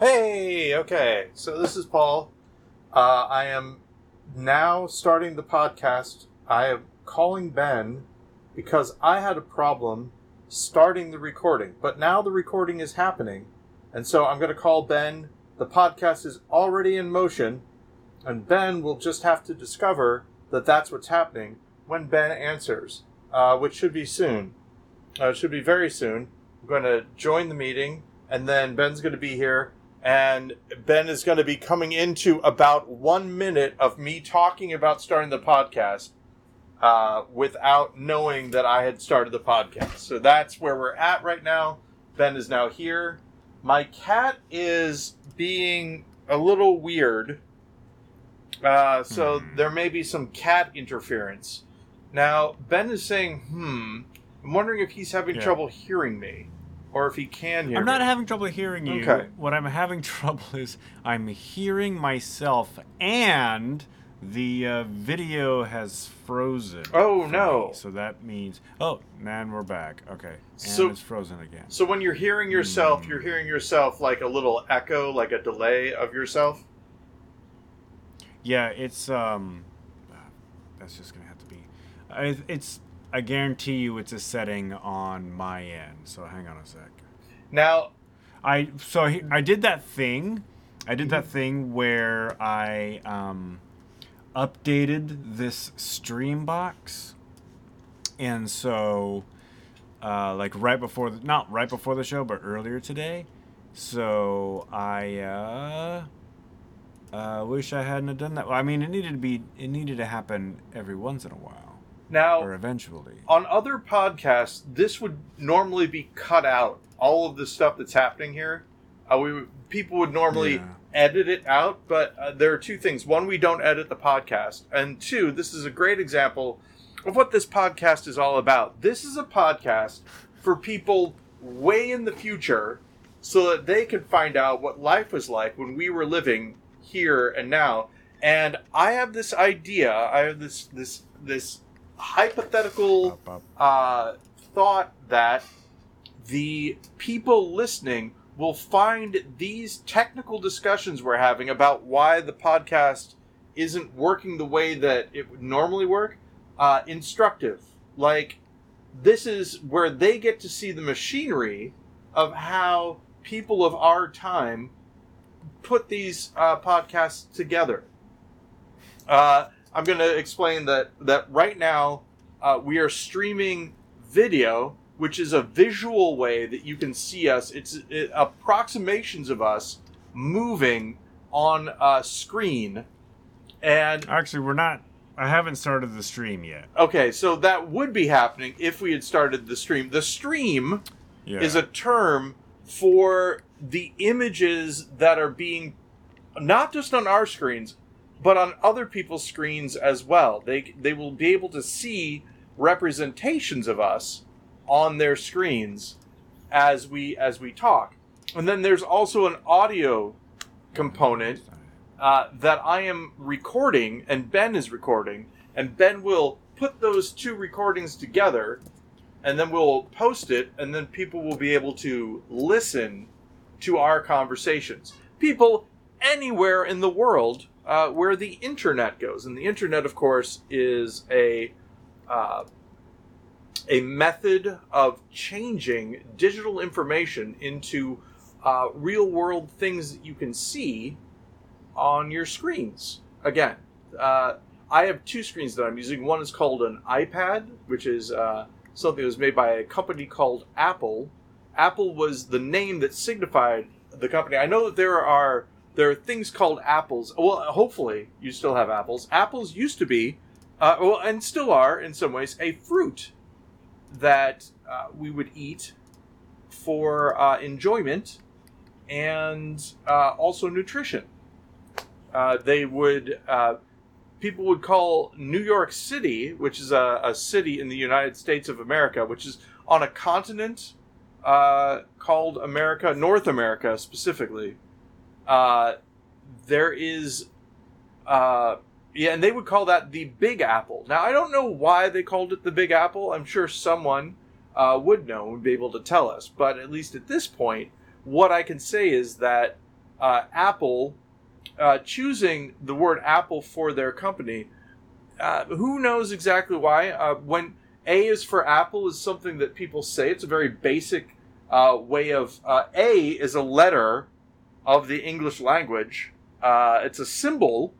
Hey, okay. So this is Paul. Uh, I am now starting the podcast. I am calling Ben because I had a problem starting the recording, but now the recording is happening. And so I'm going to call Ben. The podcast is already in motion, and Ben will just have to discover that that's what's happening when Ben answers, uh, which should be soon. Uh, it should be very soon. I'm going to join the meeting, and then Ben's going to be here, and Ben is going to be coming into about one minute of me talking about starting the podcast uh, without knowing that I had started the podcast. So that's where we're at right now. Ben is now here. My cat is being a little weird. Uh, so Hmm. there may be some cat interference. Now, Ben is saying, hmm. I'm wondering if he's having Yeah. trouble hearing me. Or if he can hear I'm me. not having trouble hearing you. Okay. What I'm having trouble is I'm hearing myself, and the uh, video has frozen. Oh, no. me. So that means oh, man, we're back. Okay, and So- it's frozen again. So when you're hearing yourself, Hmm. you're hearing yourself like a little echo, like a delay of yourself. Yeah, it's um, uh, that's just gonna have to be. It's I guarantee you, it's a setting on my end. So hang on a sec. Now, I so he, I did that thing. I did that thing where I um, updated this stream box, and so uh, like right before the, not right before the show, but earlier today. So I uh, uh, wish I hadn't done that. Well, I mean, it needed to be it needed to happen every once in a while now or eventually. on other podcasts, this would normally be cut out. All of the stuff that's happening here, uh, we would- people would normally Yeah. edit it out. But uh, there are two things: one, we don't edit the podcast, and two, this is a great example of what this podcast is all about. This is a podcast for people way in the future, so that they can find out what life was like when we were living here and now. And I have this idea. I have this this this hypothetical uh, thought that the people listening will find these technical discussions we're having about why the podcast isn't working the way that it would normally work uh, instructive. Like, this is where they get to see the machinery of how people of our time put these uh, podcasts together. Uh, I'm going to explain that that right now uh, we are streaming video, which is a visual way that you can see us. It's it, approximations of us moving on a screen, and Actually, we're not. I haven't started the stream yet. okay, so that would be happening if we had started the stream. The stream Yeah. is a term for the images that are being not just on our screens but on other people's screens as well. They they will be able to see representations of us on their screens as we as we talk. And then there's also an audio component uh, that I am recording and Ben is recording, and Ben will put those two recordings together, and then we'll post it, and then people will be able to listen to our conversations. People anywhere in the world uh, where the internet goes, and the internet, of course, is a uh, a method of changing digital information into uh, real world things that you can see on your screens. Again, uh, I have two screens that I'm using. One is called an iPad, which is uh, something that was made by a company called Apple. Apple was the name that signified the company. I know that there are there are things called apples. Well, hopefully you still have apples. Apples used to be, uh, well, and still are in some ways, a fruit that uh, we would eat for uh, enjoyment and uh, also nutrition. Uh, they would uh, people would call New York City, which is a, a city in the United States of America, which is on a continent called America, North America specifically. Uh, there is, uh, yeah, and they would call that the Big Apple. Now I don't know why they called it the Big Apple. I'm sure someone uh, would know, would be able to tell us. But at least at this point, what I can say is that uh, Apple uh, choosing the word Apple for their company. Who knows exactly why? When A is for Apple is something that people say. It's a very basic way of A is a letter of the English language. Uh, it's a symbol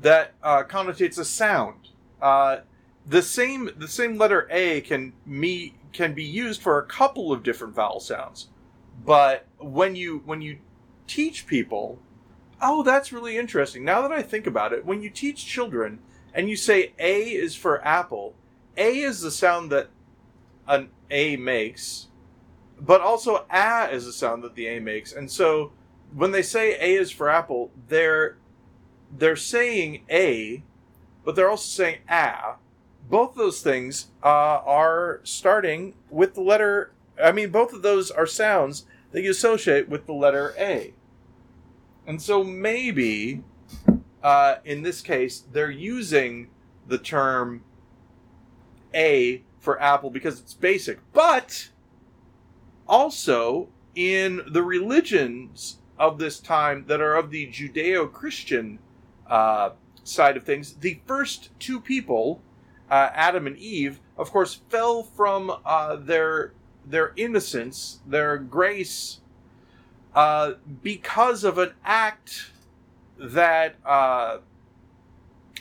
that uh, connotates a sound. Uh, the same the same letter A can me can be used for a couple of different vowel sounds, but when you when you teach people, oh, that's really interesting. Now that I think about it, when you teach children and you say A is for apple, A is the sound that an A makes, but also A is a sound that the A makes, and so when they say A is for apple, they're they're saying A, but they're also saying A. Both those things uh, are starting with the letter. I mean, both of those are sounds that you associate with the letter A. And so maybe, uh, in this case, they're using the term A for apple because it's basic. But also, in the religions of this time that are of the Judeo Christian uh, side of things, the first two people, uh, Adam and Eve, of course, fell from uh, their their innocence, their grace, uh, because of an act that uh,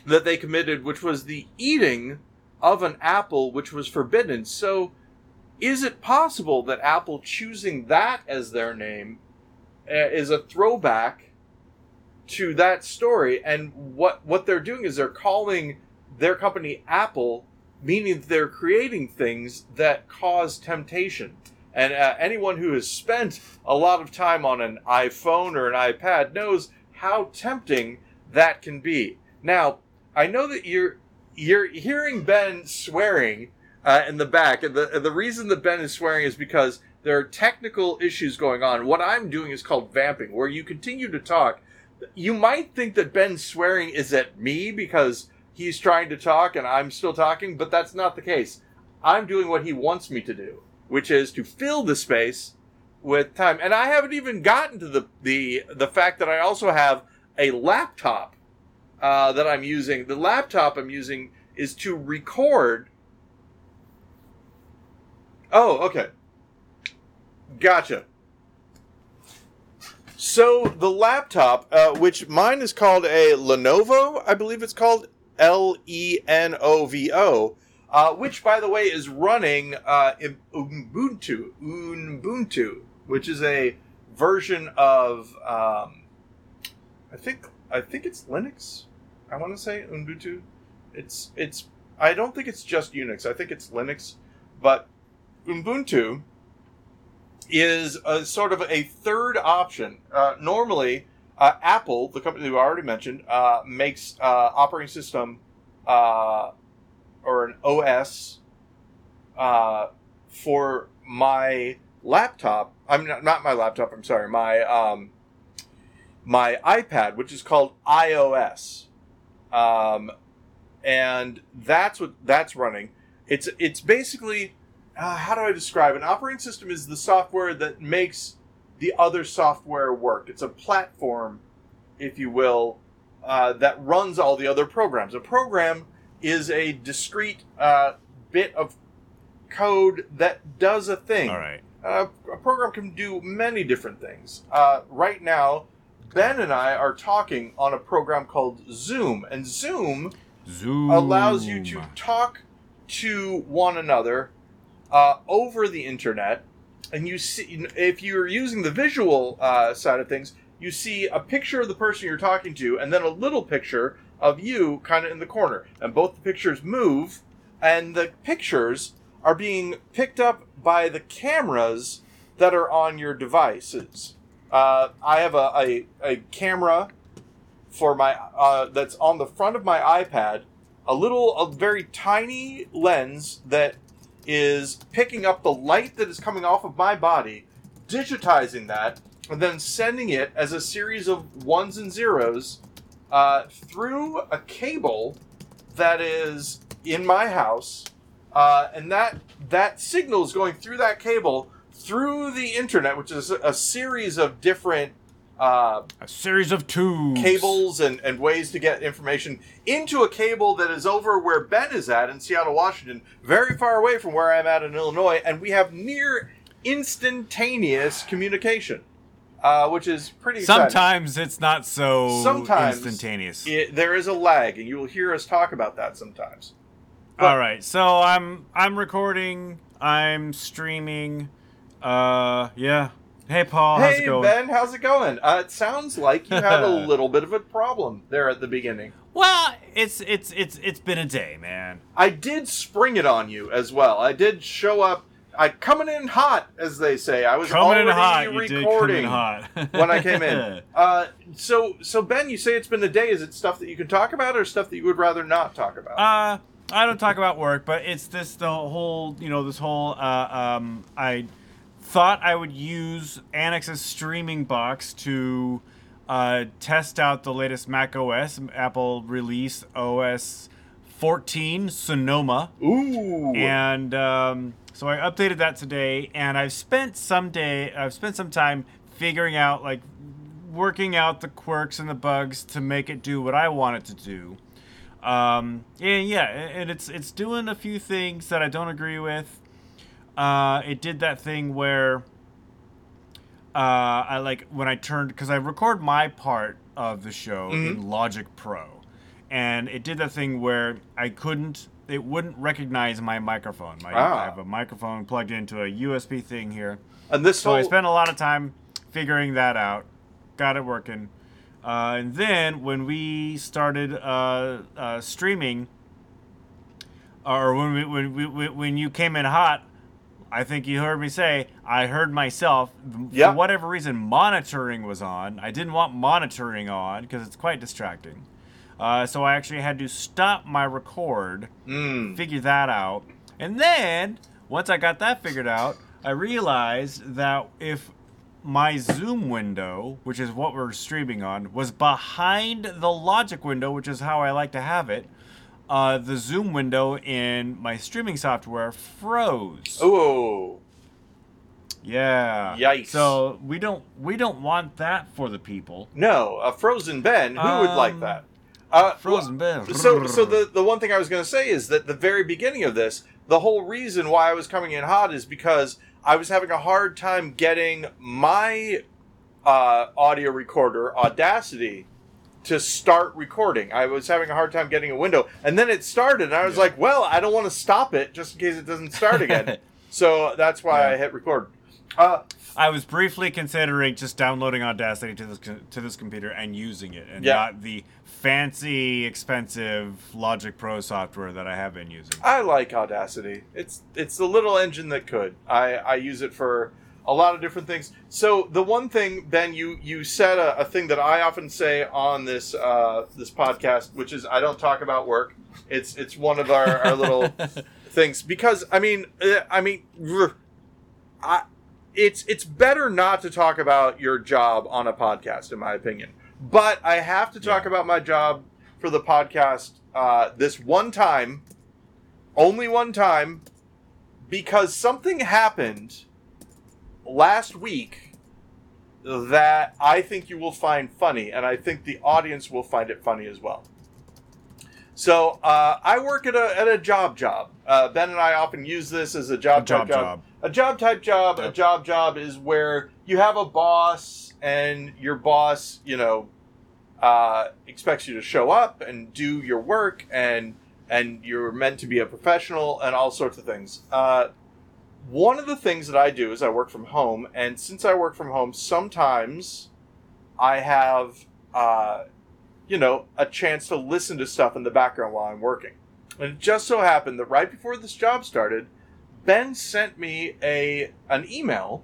that they committed, which was the eating of an apple, which was forbidden. So, is it possible that Apple choosing that as their name uh, is a throwback? to that story and what what they're doing is they're calling their company Apple meaning they're creating things that cause temptation and uh, anyone who has spent a lot of time on an iPhone or an iPad knows how tempting that can be now I know that you're you're hearing Ben swearing uh, in the back and the the reason that Ben is swearing is because there are technical issues going on what I'm doing is called vamping where you continue to talk you might think that Ben's swearing is at me because he's trying to talk and I'm still talking, but that's not the case. I'm doing what he wants me to do, which is to fill the space with time. And I haven't even gotten to the the the fact that I also have a laptop uh, that I'm using. The laptop I'm using is to record. Oh, okay. Gotcha. So the laptop, uh, which mine is called a Lenovo, I believe it's called L E N O V O, uh, which by the way is running uh, Ubuntu, Ubuntu, which is a version of um, I think I think it's Linux. I want to say Ubuntu. It's it's I don't think it's just Unix. I think it's Linux, but Ubuntu is a sort of a third option. Uh, normally, uh, Apple, the company we already mentioned, uh, makes uh, operating system uh, or an OS uh, for my laptop. I'm not, not my laptop. I'm sorry, my um, my iPad, which is called iOS, um, and that's what that's running. It's it's basically uh, how do I describe? An operating system is the software that makes the other software work. It's a platform, if you will, uh, that runs all the other programs. A program is a discrete uh, bit of code that does a thing. All right. Uh, a program can do many different things. Uh, right now, Ben and I are talking on a program called Zoom, and Zoom, Zoom allows you to talk to one another uh, over the internet, and you see if you're using the visual uh, side of things, you see a picture of the person you're talking to, and then a little picture of you kind of in the corner, and both the pictures move, and the pictures are being picked up by the cameras that are on your devices. Uh, I have a, a, a camera for my uh, that's on the front of my iPad, a little, a very tiny lens that is picking up the light that is coming off of my body, digitizing that, and then sending it as a series of ones and zeros uh, through a cable that is in my house, uh, and that that signal is going through that cable through the internet, which is a series of different uh, A series of tubes. cables and, and ways to get information into a cable that is over where Ben is at in Seattle, Washington, very far away from where I'm at in Illinois, and we have near instantaneous communication, uh, which is pretty. exciting. Sometimes it's not so Sometimes instantaneous. It, there is a lag, and you will hear us talk about that sometimes. but- All right, so I'm I'm recording. I'm streaming. Uh, yeah. Hey, Paul, how's it hey going? Ben, how's it going? Uh, it sounds like you had a little bit of a problem there at the beginning. Well, it's it's it's it's been a day, man. I did spring it on you as well. I did show up. I coming in hot, as they say. I was Coming in already hot, you recording in hot when I came in. Uh, so, so Ben, you say it's been a day. Is it stuff that you can talk about, or stuff that you would rather not talk about? Uh, I don't talk about work, but it's this the whole you know this whole uh, um I thought I would use Annex's streaming box to uh, test out the latest Mac OS Apple release OS 14 Sonoma. Ooh, and um, so I updated that today, and I've spent some day, I've spent some time figuring out, like, working out the quirks and the bugs to make it do what I want it to do. Um, and yeah, and it's it's doing a few things that I don't agree with. Uh, it did that thing where uh, I like when I turned because I record my part of the show in Logic Pro, and it did that thing where I couldn't, it wouldn't recognize my microphone. My, Ah. I have a microphone plugged into a USB thing here, and this so whole I spent a lot of time figuring that out, got it working, uh, and then when we started uh, uh, streaming, or when we, when we, when when you came in hot, I think you heard me say I heard myself Yeah. for whatever reason monitoring was on. I didn't want monitoring on because it's quite distracting. Uh, so I actually had to stop my record Mm. figure that out. And then, once I got that figured out, I realized that if my Zoom window, which is what we're streaming on, was behind the Logic window, which is how I like to have it, uh, the Zoom window in my streaming software froze. Ooh, Yeah. Yikes. So we don't we don't want that for the people. no, a frozen Ben. Who would like Um, that? Uh, Frozen Ben. So, so the the one thing I was going to say is that the very beginning of this, the whole reason why I was coming in hot is because I was having a hard time getting my uh, audio recorder Audacity to start recording. I was having a hard time getting a window, and then it started, and I was Yeah. like, "Well, I don't want to stop it just in case it doesn't start again." so that's why I hit record. Uh, I was briefly considering just downloading Audacity to this to this computer and using it, and Yeah. not the fancy, expensive Logic Pro software that I have been using. I like Audacity. It's it's the little engine that could. I I use it for a lot of different things. So the one thing, Ben, you you said a, a thing that I often say on this uh, this podcast, which is I don't talk about work. It's it's one of our, our little things because I mean uh, I mean I it's it's better not to talk about your job on a podcast in my opinion. But I have to talk Yeah. about my job for the podcast uh, this one time, only one time, because something happened last week that I think you will find funny, and I think the audience will find it funny as well. So uh, I work at a at a job job. Uh, ben and I often use this as a job A job type job. A job type job. A job job is where you have a boss, and your boss, you know, uh, expects you to show up and do your work, and and you're meant to be a professional and all sorts of things. One of the things that I do is I work from home, and since I work from home, sometimes I have, uh, you know, a chance to listen to stuff in the background while I'm working. And it just so happened that right before this job started, Ben sent me a an email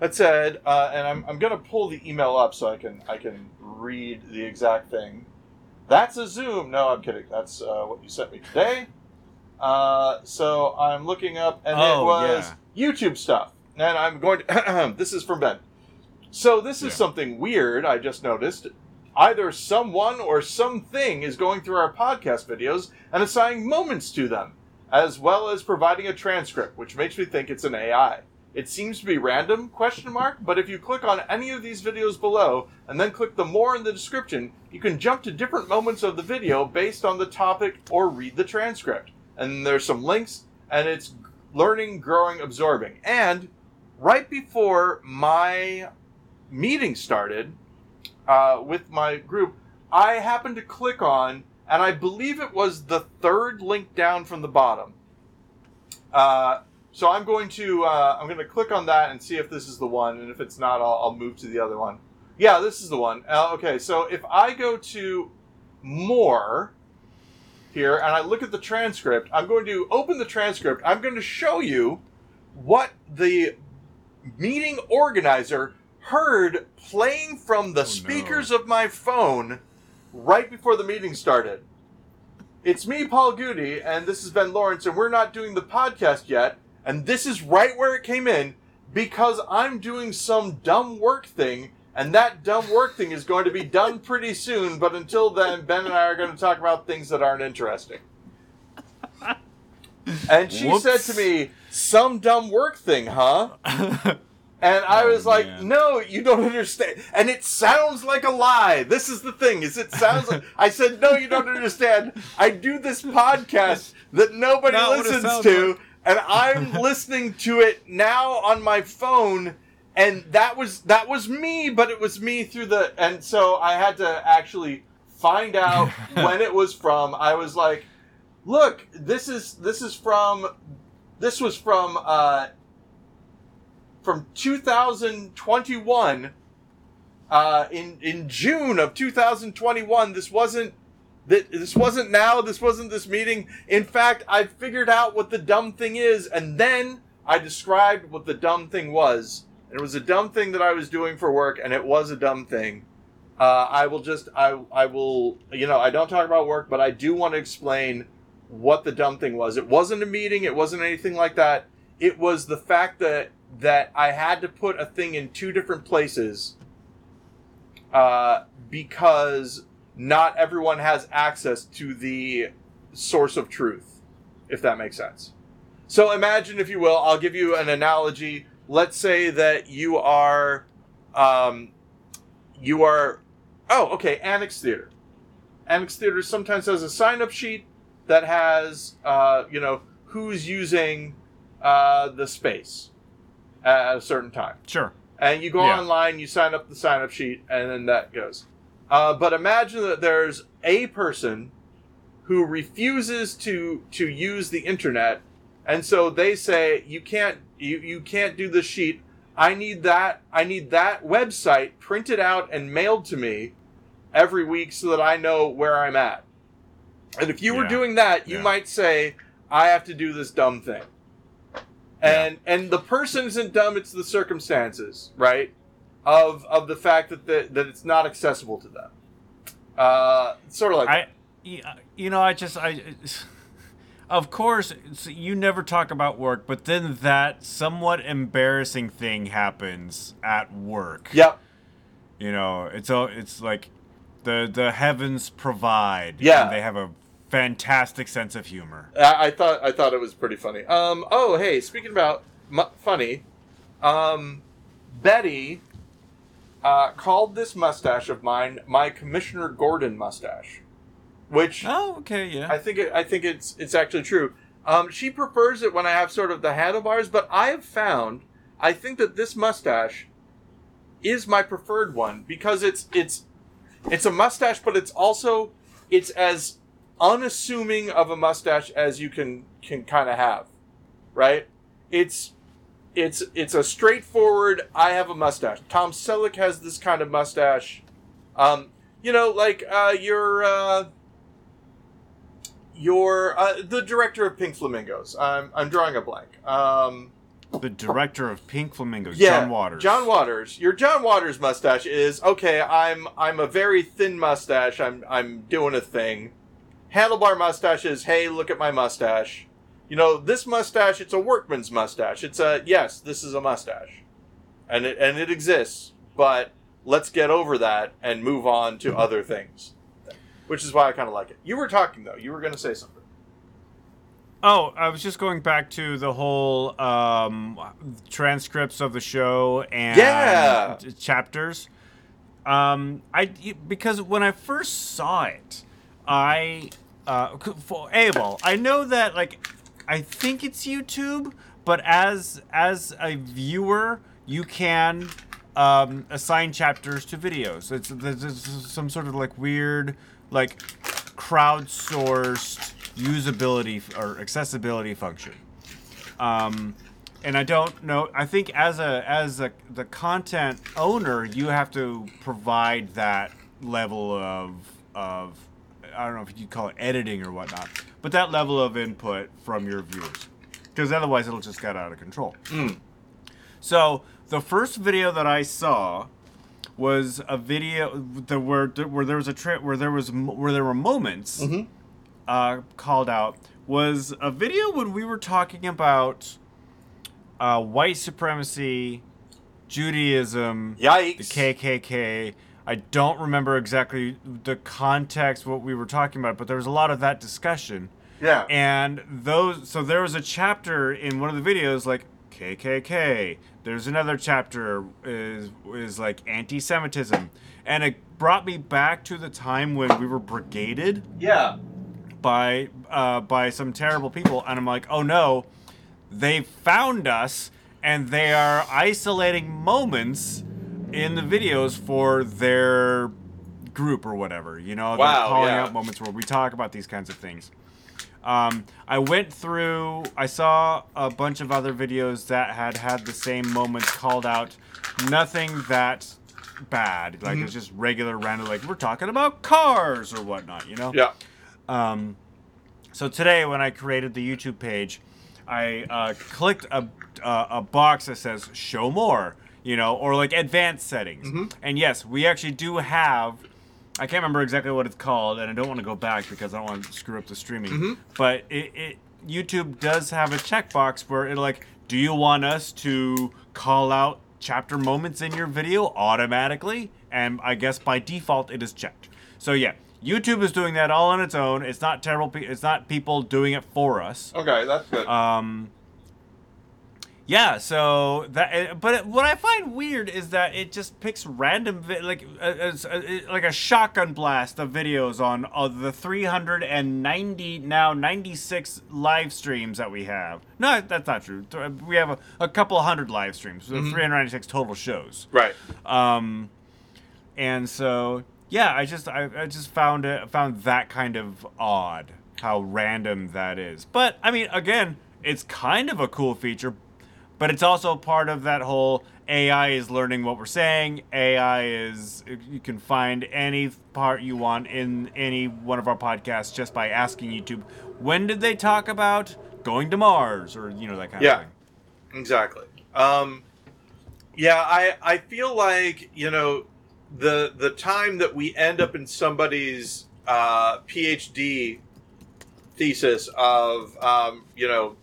that said, uh, and I'm, I'm going to pull the email up so I can I can read the exact thing. That's a Zoom. No, I'm kidding. That's uh, what you sent me today. Uh, so I'm looking up, and it Oh, was YouTube stuff. And I'm going to. this is from Ben. So this is Yeah. something weird. I just noticed. Either someone or something is going through our podcast videos and assigning moments to them, as well as providing a transcript, which makes me think it's an AI. It seems to be random question mark, but if you click on any of these videos below and then click the more in the description, you can jump to different moments of the video based on the topic or read the transcript. And there's some links and it's learning, growing, absorbing. And right before my meeting started uh, with my group, I happened to click on, and I believe it was the third link down from the bottom. Uh, so I'm going to uh, I'm going to click on that and see if this is the one, and if it's not, I'll, I'll move to the other one. Yeah, this is the one. Uh, okay, so if I go to more here and I look at the transcript, I'm going to open the transcript. I'm going to show you what the meeting organizer heard playing from the Oh, no. speakers of my phone right before the meeting started. It's me, Paul Gude, and this is Ben Laurance, and we're not doing the podcast yet. And this is right where it came in because I'm doing some dumb work thing, and that dumb work thing is going to be done pretty soon. But until then, Ben and I are going to talk about things that aren't interesting. And she Whoops. said to me, Some dumb work thing, huh? And I Oh, was like, man. "No, you don't understand." And it sounds like a lie. This is the thing: is it sounds like I said, "No, you don't understand." I do this podcast that nobody Not listens to, like. and I'm listening to it now on my phone. And that was that was me, but it was me through the. And so I had to actually find out when it was from. I was like, "Look, this is this is from." This was from uh, from 2021 uh, in in June of 2021 this wasn't th- this wasn't now this wasn't this meeting in fact I figured out what the dumb thing is and then I described what the dumb thing was it was a dumb thing that I was doing for work and it was a dumb thing uh, I will just I I will you know I don't talk about work but I do want to explain what the dumb thing was it wasn't a meeting it wasn't anything like that it was the fact that that I had to put a thing in two different places uh, because not everyone has access to the source of truth, if that makes sense. So imagine, if you will, I'll give you an analogy. Let's say that you are, um, you are, oh, okay, Annex Theater. Annex Theater sometimes has a sign-up sheet that has, uh, you know, who's using uh, the space at a certain time sure. and you go Yeah. online, you sign up the sign up sheet, and then that goes. Uh, but imagine that there's a person who refuses to to use the internet, and so they say you can't you, you can't do the sheet. I need that I need that website printed out and mailed to me every week so that I know where I'm at. And if you were doing that, you Yeah. might say, I have to do this dumb thing. And and the person isn't dumb, it's the circumstances, right? Of of the fact that the, that it's not accessible to them. Uh sort of like I, y- you know, I just, I, of course, you never talk about work, but then that somewhat embarrassing thing happens at work. Yep. You know, it's all, it's like the the heavens provide. Yeah. and they have a fantastic sense of humor. I, I thought I thought it was pretty funny. Um oh hey, speaking about mu- funny, um Betty uh, called this mustache of mine my Commissioner Gordon mustache. Which Oh, okay, yeah. I think it, I think it's it's actually true. Um, she prefers it when I have sort of the handlebars, but I have found I think that this mustache is my preferred one because it's it's it's a mustache, but it's also it's as unassuming of a mustache as you can can kind of have, right? It's it's it's a straightforward. I have a mustache. Tom Selleck has this kind of mustache. Um, you know, like uh, your uh, your uh, the director of Pink Flamingos. I'm I'm drawing a blank. Um, the director of Pink Flamingos, yeah, John Waters. John Waters. Your John Waters mustache is okay. I'm I'm a very thin mustache. I'm I'm doing a thing. Handlebar mustache is hey, look at my mustache. You know this mustache. It's a workman's mustache. It's a yes, this is a mustache, and it and it exists. But let's get over that and move on to other things, which is why I kind of like it. You were talking though. You were going to say something. Oh, I was just going back to the whole um, transcripts of the show and Yeah. chapters. Um, I because when I first saw it, I uh, for a well, I know that like I think it's YouTube, but as as a viewer, you can um, assign chapters to videos. It's there's, there's some sort of like weird like crowdsourced usability or accessibility function. Um, and I don't know. I think as a as a the content owner, you have to provide that level of of I don't know if you could call it editing or whatnot, but that level of input from your viewers, because otherwise it'll just get out of control. So the first video that I saw was a video that where where there was a trip where there was where there were moments uh, called out was a video when we were talking about uh, white supremacy, Judaism, Yikes. the KKK. I don't remember exactly the context what we were talking about, but there was a lot of that discussion. Yeah. And those, so there was a chapter in one of the videos like KKK. There's another chapter is is like anti-Semitism, and it brought me back to the time when we were brigaded yeah. by uh, by some terrible people, and I'm like, oh no, they found us, and they are isolating moments in the videos for their group or whatever. You know, they're calling yeah. out moments where we talk about these kinds of things. Um, I went through. I saw a bunch of other videos that had had the same moments called out. Nothing that bad. Like Mm-hmm. it's just regular random. Like we're talking about cars or whatnot. You know. Yeah. Um, so today, when I created the YouTube page, I uh, clicked a, uh, a box that says "Show More," you know, or like advanced settings. Mm-hmm. And yes, we actually do have. I can't remember exactly what it's called, and I don't want to go back because I don't want to screw up the streaming. Mm-hmm. But it, it YouTube does have a checkbox where it like, do you want us to call out chapter moments in your video automatically? And I guess by default it is checked. So yeah, YouTube is doing that all on its own. It's not terrible. pe- It's not people doing it for us. Okay, that's good. Um, yeah, so that, eh, but it- what I find weird is that it just picks random, vi- like, uh, uh, like a shotgun blast of videos on uh, the 390 now 96 live streams that we have. No, that's not true. We have a, a couple hundred live streams, so 396 total shows. right. Um, and so yeah, I just I, I just found it found that kind of odd how random that is. But I mean, again, it's kind of a cool feature, but it's also part of that whole AI is learning what we're saying. AI is you can find any part you want in any one of our podcasts just by asking YouTube when did they talk about going to Mars or you know that kind Yeah. of thing. Yeah, Exactly. Um, yeah, I I feel like you know the the time that we end up in somebody's uh, PhD thesis of um, you know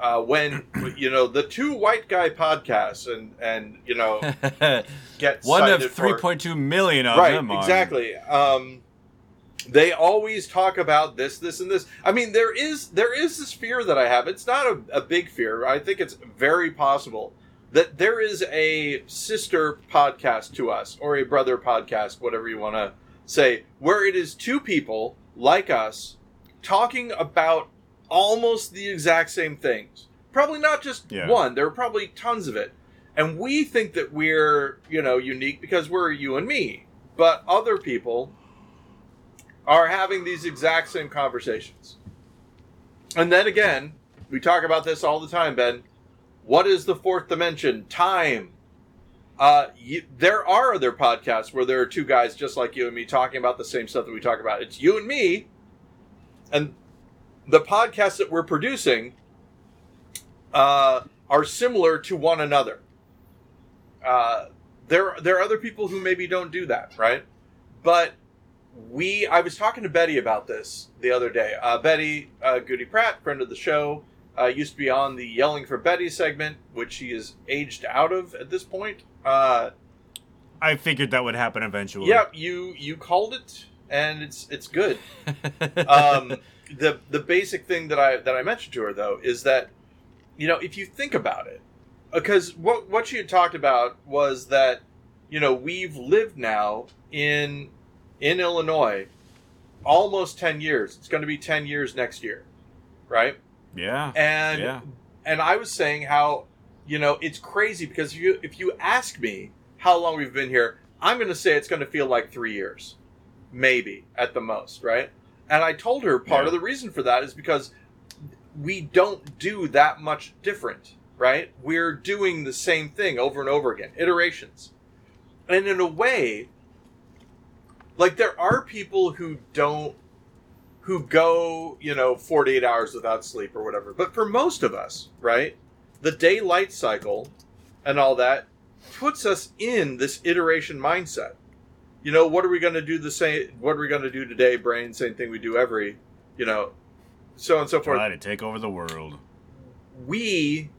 uh, when you know the two white guy podcasts and and you know get One of cited for- 3.2 million of right them. exactly. Um they always talk about this this and this. I mean there is there is this fear that i have. It's not a, a big fear. I think it's very possible that there is a sister podcast to us or a brother podcast whatever you want to say where it is two people like us talking about almost the exact same things. Probably not just Yeah. one. There are probably tons of it. And we think that we're you know unique because we're you and me. But other people are having these exact same conversations. And then again we talk about this all the time ben. What is the fourth dimension? Time. Uh, you, there are other podcasts where there are two guys just like you and me talking about the same stuff that we talk about. It's you and me. And the podcasts that we're producing uh, are similar to one another uh, there there are other people who maybe don't do that, right? But we, I was talking to Betty about this the other day. Uh, Betty uh, Gude Pratt, friend of the show, uh, used to be on the Yelling for Betty segment, which she is aged out of at this point. Uh, I figured that would happen eventually. yeah, you you called it, and it's it's good. Um, the the basic thing that I that I mentioned to her though is that you know if you think about it, because what what she had talked about was that you know we've lived now in in Illinois almost ten years. It's going to be ten years next year, right? Yeah. And Yeah. and I was saying how you know it's crazy because if you if you ask me how long we've been here, I'm going to say it's going to feel like three years, maybe at the most, right? And I told her part Yeah. of the reason for that is because we don't do that much different, right? We're doing the same thing over and over again, iterations, and in a way, like there are people who don't who go, you know, 48 hours without sleep or whatever. But for most of us, right, the daylight cycle and all that puts us in this iteration mindset. You know, what are we going to do the same? What are we going to do today, brain? Same thing we do every, you know, so on and so forth. Try to take over the world. We,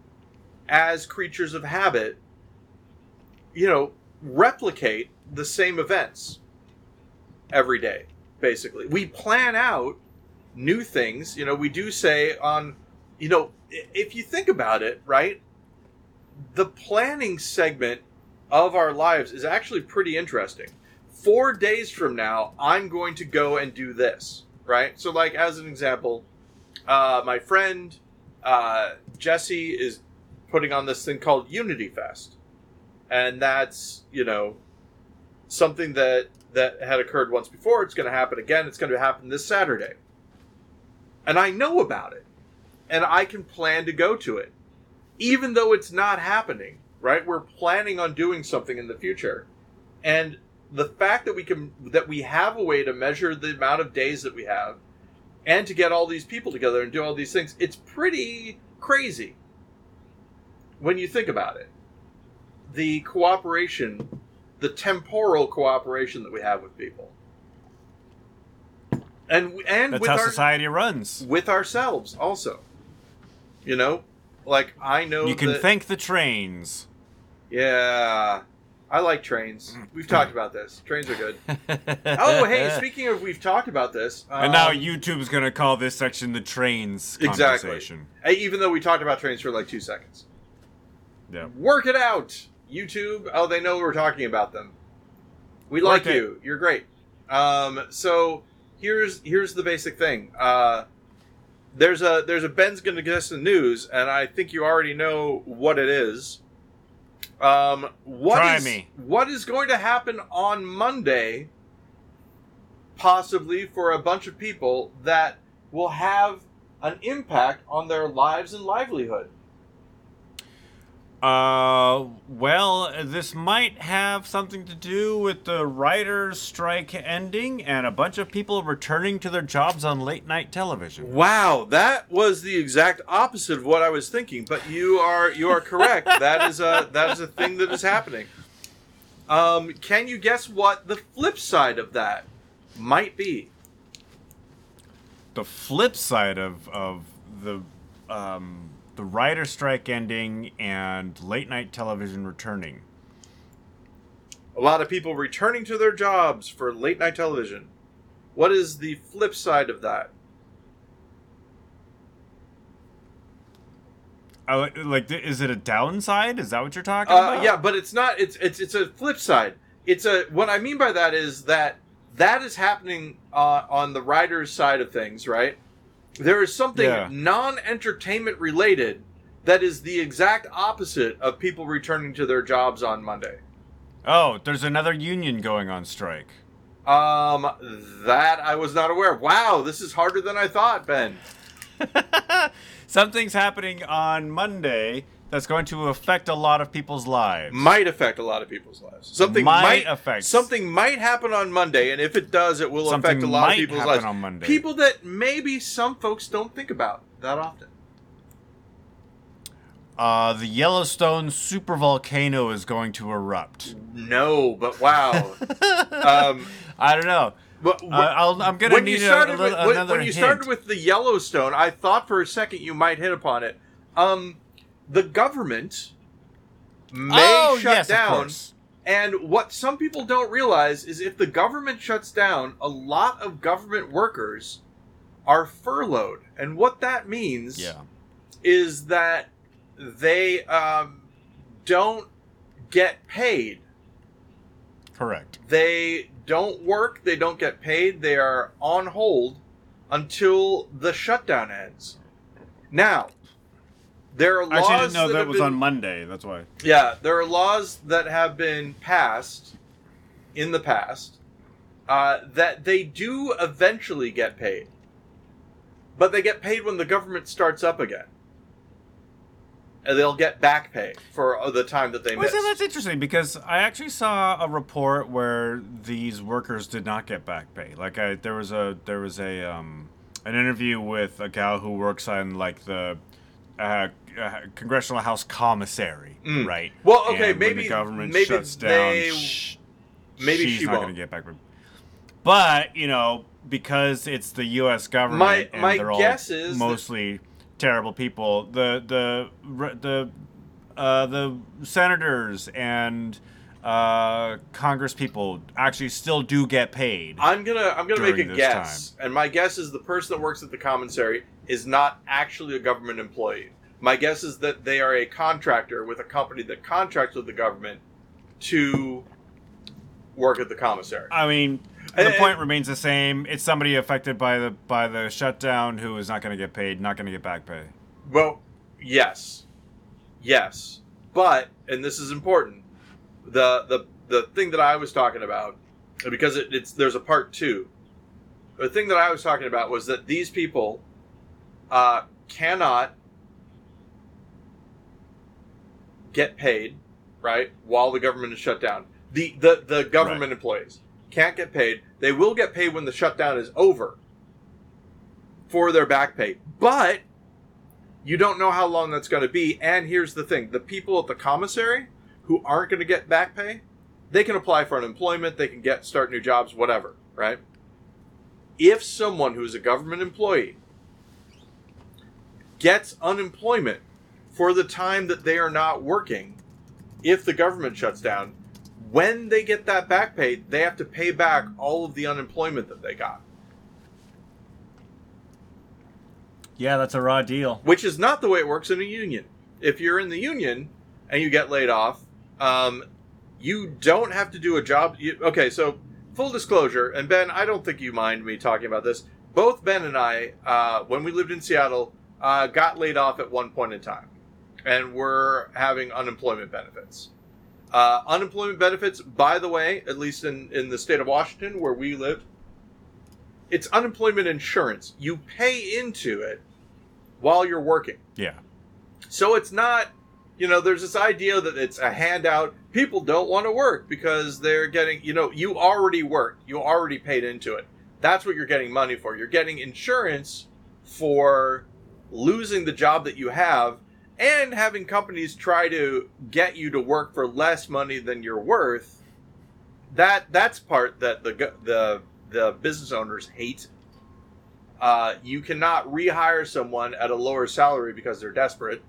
as creatures of habit, you know, replicate the same events every day basically. We plan out new things. You know, we do say on, you know, if you think about it, right? The planning segment of our lives is actually pretty interesting. Four days from now, I'm going to go and do this, right? So, like, as an example, uh, my friend uh, Jesse is putting on this thing called Unity Fest. And that's, you know, something that that had occurred once before. It's going to happen again. It's going to happen this Saturday. And I know about it. And I can plan to go to it. Even though it's not happening, right? We're planning on doing something in the future. And the fact that we can that we have a way to measure the amount of days that we have and to get all these people together and do all these things, it's pretty crazy when you think about it. The cooperation the temporal cooperation that we have with people, and and That's with how our, society runs. with ourselves also. You know, like I know You can that, thank the trains. Yeah, I like trains. We've talked about this. Trains are good. Oh, hey, speaking of, we've talked about this. And now um, YouTube's gonna call this section the trains Exactly. even though we talked about trains for like two seconds, Yeah. work it out. YouTube. Oh, they know we're talking about them. We like it. you. You're great. Um, so here's here's the basic thing. Uh, there's a there's a Ben's gonna get us the news, and I think you already know what it is. Um, what Try is- me. what is going to happen on Monday? Possibly for a bunch of people that will have an impact on their lives and livelihood. Uh, well, this might have something to do with the writers' strike ending and a bunch of people returning to their jobs on late night television. Wow, that was the exact opposite of what I was thinking. But you are you are correct. that is a that is a thing that is happening. Um, can you guess what the flip side of that might be? The flip side of of the um the writer strike ending and late night television returning. A lot of people returning to their jobs for late night television. What is the flip side of that? Uh, like, is it a downside? Is that what you're talking Uh, about? yeah, but it's not. It's it's it's a flip side. It's a what I mean by that is that that is happening uh, on the writer's side of things, right? There is something Yeah. non-entertainment related that is the exact opposite of people returning to their jobs on Monday. Oh, there's another union going on strike. Um, that I was not aware. of. Wow, this is harder than I thought, Ben. Something's happening on Monday that's going to affect a lot of people's lives. Might affect a lot of people's lives. Something Might might, affect- Something might happen on Monday, and if it does, it will affect a lot of people's happen lives. on Monday. People that maybe some folks don't think about that often. Uh, the Yellowstone supervolcano is going to erupt. No, but wow. um, I don't know. but Uh, I'll, I'm gonna when need you a, started a with little- when, another when you hint. started with the Yellowstone, I thought for a second you might hit upon it. Um, the government may oh, shut yes, down. And what some people don't realize is if the government shuts down, a lot of government workers are furloughed, and what that means Yeah. is that they um, don't get paid. Correct. They don't work. They don't get paid. They are on hold until the shutdown ends. Now, there are laws I didn't know that, that was been- on Monday. That's why. Yeah, there are laws that have been passed in the past uh, that they do eventually get paid, but they get paid when the government starts up again, and they'll get back pay for the time that they Well, missed. see, that's interesting because I actually saw a report where these workers did not get back pay. Like, I, there was a there was a um, an interview with a gal who works on like the uh, uh, congressional house commissary, Mm. right? Well, okay, And maybe- the government maybe shuts down. they- sh- maybe she's she not going to get back. But you know, because it's the U.S. government, My- and my they're all guess is that- mostly terrible people. The the the uh, the senators and uh, Congress people actually still do get paid. I'm gonna I'm gonna make a guess, and my guess is the person that works at the commissary is not actually a government employee. My guess is that they are a contractor with a company that contracts with the government to work at the commissary. I mean, the And- point remains the same. It's somebody affected by the by the shutdown who is not going to get paid, not going to get back pay. Well, yes, yes, but and this is important. The the the thing that I was talking about, because it, it's there's a part two. The thing that I was talking about was that these people uh, cannot get paid, right, while the government is shut down. The the the government employees can't get paid. They will get paid when the shutdown is over for their back pay, but you don't know how long that's going to be. And here's the thing the people at the commissary who aren't going to get back pay, they can apply for unemployment, they can get start new jobs, whatever, right? If someone who is a government employee gets unemployment for the time that they are not working, if the government shuts down, when they get that back pay, they have to pay back all of the unemployment that they got. Yeah, that's a raw deal. which is not the way it works in a union. If you're in the union and you get laid off, um, you don't have to do a job. You, okay, so full disclosure, and Ben, I don't think you mind me talking about this. Both Ben and I, uh, when we lived in Seattle, uh, got laid off at one point in time, and we're having unemployment benefits. Uh, unemployment benefits, by the way, at least in, in the state of Washington where we live, it's unemployment insurance. You pay into it while you're working. Yeah. So it's not, you know, there's this idea that it's a handout. People don't want to work because they're getting, you know, you already worked, you already paid into it. That's what you're getting money for. You're getting insurance for losing the job that you have and having companies try to get you to work for less money than you're worth. That that's part that the the the business owners hate uh, you cannot rehire someone at a lower salary because they're desperate.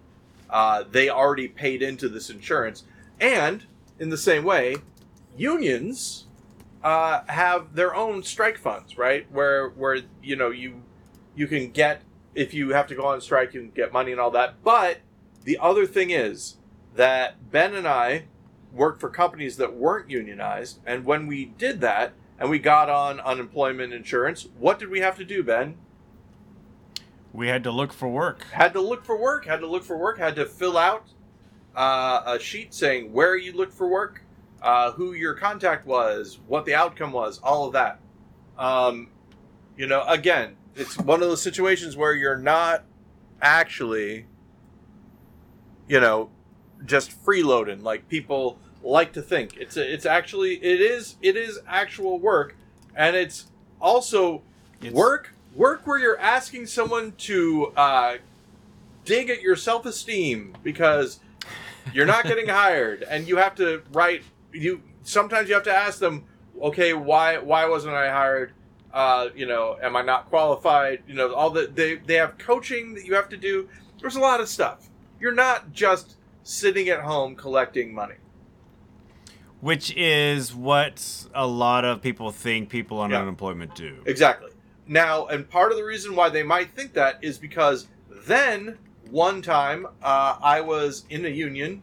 Uh, they already paid into this insurance, and in the same way, unions uh, have their own strike funds, right? Where where you know you you can get if you have to go on strike, you can get money and all that. But the other thing is that Ben and I worked for companies that weren't unionized, and when we did that and we got on unemployment insurance, what did we have to do, Ben? We had to look for work. Had to look for work, had to look for work, had to fill out uh, a sheet saying where you looked for work, uh, who your contact was, what the outcome was, all of that. Um, you know, again, it's one of those situations where you're not actually, you know, just freeloading like people like to think. It's a, it's actually it is it is actual work, and it's also It's- work work where you're asking someone to uh, dig at your self esteem because you're not getting hired, and you have to write you. Sometimes you have to ask them, okay, why why wasn't I hired? Uh, you know, am I not qualified? You know, all the they they have coaching that you have to do. There's a lot of stuff. You're not just sitting at home collecting money. Which is what a lot of people think people on Yeah. unemployment do. Exactly. now, and part of the reason why they might think that is because then one time uh, I was in a union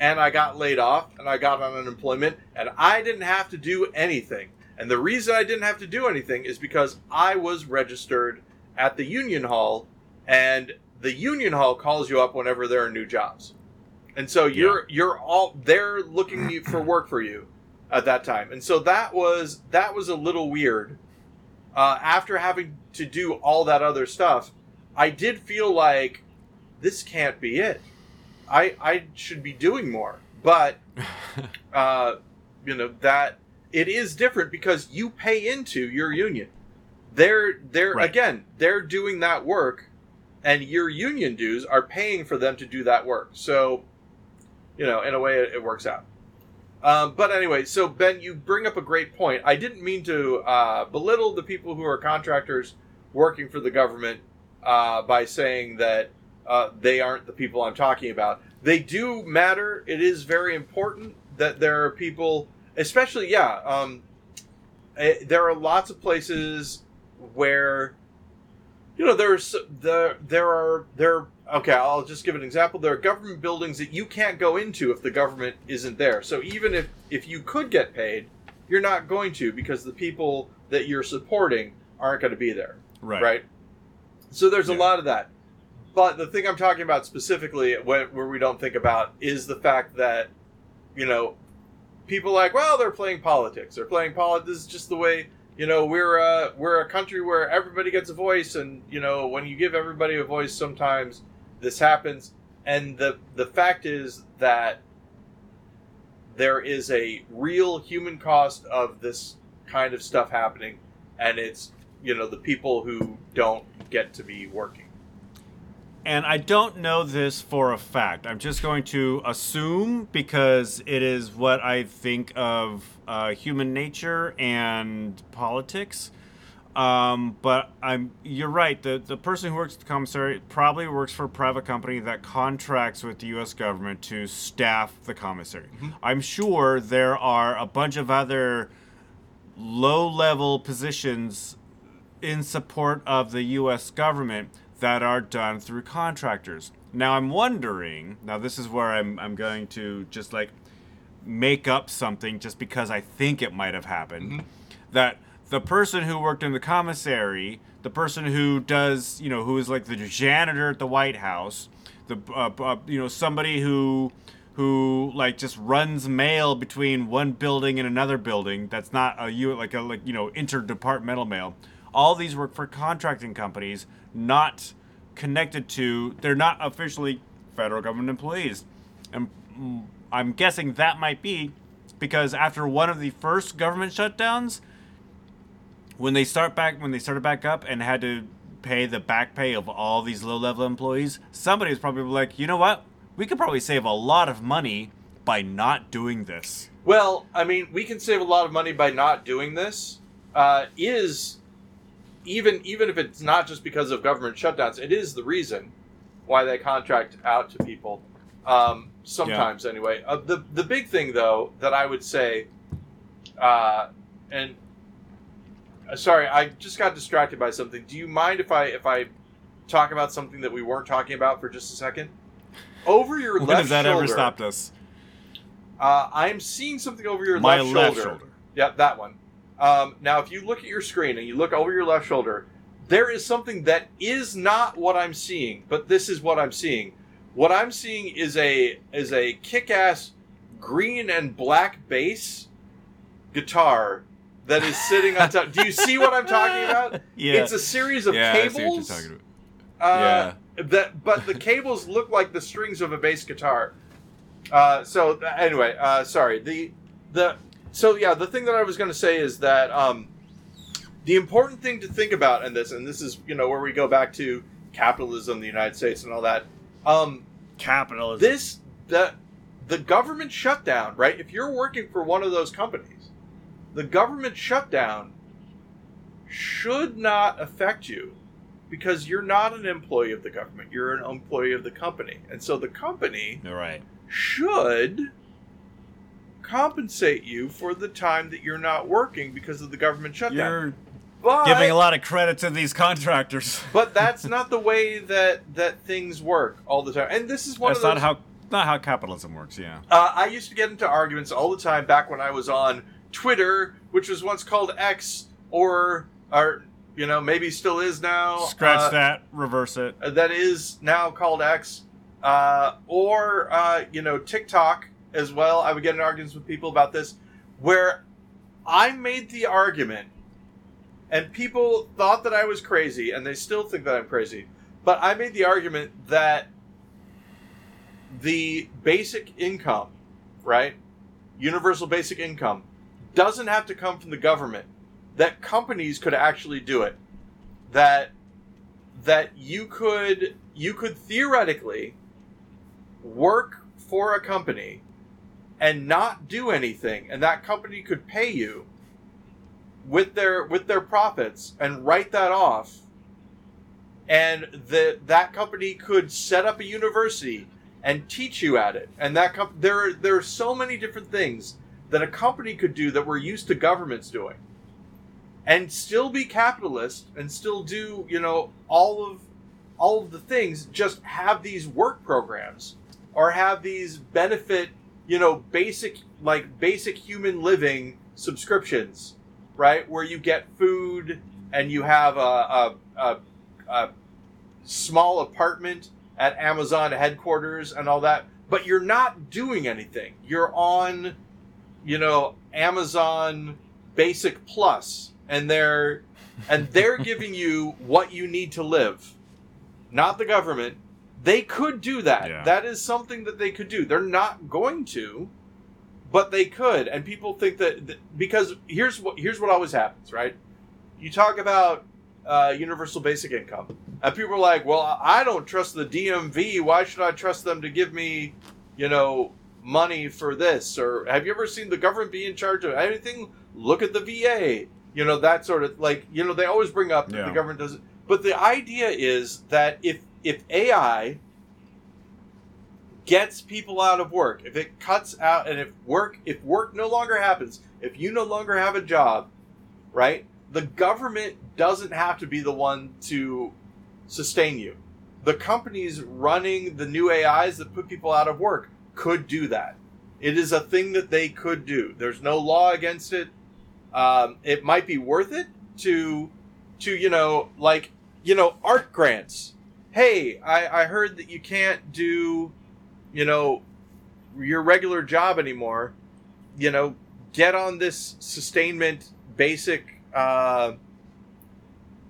and I got laid off and I got on unemployment and I didn't have to do anything. And the reason I didn't have to do anything is because I was registered at the union hall and the union hall calls you up whenever there are new jobs. And so you're you're all they're looking for work for you at that time. And so that was that was a little weird. Uh, after having to do all that other stuff, I did feel like this can't be it. I I should be doing more. But uh, you know that it is different because you pay into your union. They're they're Right. again they're doing that work, and your union dues are paying for them to do that work. So, you know, in a way, it, it works out. Um, but anyway, so Ben, you bring up a great point. I didn't mean to uh, belittle the people who are contractors working for the government uh, by saying that uh, they aren't the people I'm talking about. They do matter. It is very important that there are people, especially yeah. Um, eh, there are lots of places where you know there's the there are there okay i'll just give an example. There are government buildings that you can't go into if the government isn't there. So even if if you could get paid you're not going to because the people that you're supporting aren't going to be there right. right? So there's a lot of that. But the thing i'm talking about specifically where, where we don't think about is the fact that you know people like well they're playing politics. They're playing politics this is just the way you know we're a we're a country where everybody gets a voice and you know when you give everybody a voice sometimes this happens. And the the fact is that there is a real human cost of this kind of stuff happening and it's you know the people who don't get to be working And I don't know this for a fact. I'm just going to assume because it is what I think of uh, human nature and politics. Um, but I'm you're right. The the person who works at the commissary probably works for a private company that contracts with the U.S. government to staff the commissary. I'm sure there are a bunch of other low level positions in support of the U.S. government that are done through contractors. Now I'm wondering. Now this is where I'm I'm going to just like make up something just because I think it might have happened. That the person who worked in the commissary, the person who does, you know, who is like the janitor at the White House, the uh, uh, you know somebody who who like just runs mail between one building and another building that's not a you like a like you know interdepartmental mail all these work for contracting companies not connected to they're not officially federal government employees. And mm, i'm guessing that might be because after one of the first government shutdowns when they start back when they started back up and had to pay the back pay of all these low level employees somebody was probably like you know what? We could probably save a lot of money by not doing this. Well, I mean, we can save a lot of money by not doing this. Uh, is even even if it's not just because of government shutdowns, it is the reason why they contract out to people. Um, sometimes, anyway. Uh, the the big thing though that I would say, uh, and uh, sorry, I just got distracted by something. Do you mind if I if I talk about something that we weren't talking about for just a second? Over your when left has that shoulder, ever stopped us uh, I'm seeing something over your my left, left shoulder. shoulder Yeah, that one. Um, now, if you look at your screen and you look over your left shoulder, there is something that is not what I'm seeing, but this is what I'm seeing. What I'm seeing is a is a kick-ass green and black bass guitar that is sitting on top. Do you see what I'm talking about? yeah It's a series of yeah, I see what you're cables. talking about. Uh, That, but the cables look like the strings of a bass guitar. Uh, so anyway, uh, sorry. The the so yeah, the thing that I was going to say is that um, the important thing to think about in this, and this is you know where we go back to capitalism, the United States, and all that. Um, capitalism this the the government shutdown, right? If you're working for one of those companies, the government shutdown should not affect you because you're not an employee of the government. You're an employee of the company. And so the company you're right should compensate you for the time that you're not working because of the government shutdown. you're but Giving a lot of credit to these contractors. but that's not the way that that things work all the time. And this is one That's of those. not how not how capitalism works. Yeah. Uh, I used to get into arguments all the time back when I was on Twitter, which was once called X, or or you know maybe still is now. Scratch uh, that. Reverse it. That is now called X, uh, or uh, you know TikTok as well. I would get in arguments with people about this, where I made the argument, and people thought that I was crazy, and they still think that I'm crazy. But I made the argument that the basic income, right? Universal basic income doesn't have to come from the government. That companies could actually do it. That that you could you could theoretically work for a company and not do anything and that company could pay you with their with their profits and write that off and that that company could set up a university and teach you at it. And that comp- there are, there are so many different things that a company could do that we're used to governments doing, and still be capitalist and still do you know all of all of the things. Just have these work programs or have these benefit you know basic like basic human living subscriptions, right? Where you get food and you have a, a, a, a small apartment at Amazon headquarters and all that, but you're not doing anything. You're on, you know, Amazon Basic Plus, and they're and they're giving you what you need to live, not the government. They could do that. Yeah. That is something that they could do. They're not going to, but they could. And people think that, that because here's what here's what always happens, right? You talk about uh, universal basic income. And people are like, well, I don't trust the DMV. Why should I trust them to give me, you know, money for this? Or have you ever seen the government be in charge of anything? Look at the VA. You know, that sort of like, you know, they always bring up that Yeah. the government doesn't. But the idea is that if if AI gets people out of work, if it cuts out, and if work if work no longer happens, if you no longer have a job, right? The government doesn't have to be the one to sustain you. The companies running the new AIs that put people out of work could do that. It is a thing that they could do. There's no law against it. Um, it might be worth it to, to you know, like you know, art grants. Hey, I, I heard that you can't do, you know, your regular job anymore. You know, get on this sustainment basic uh,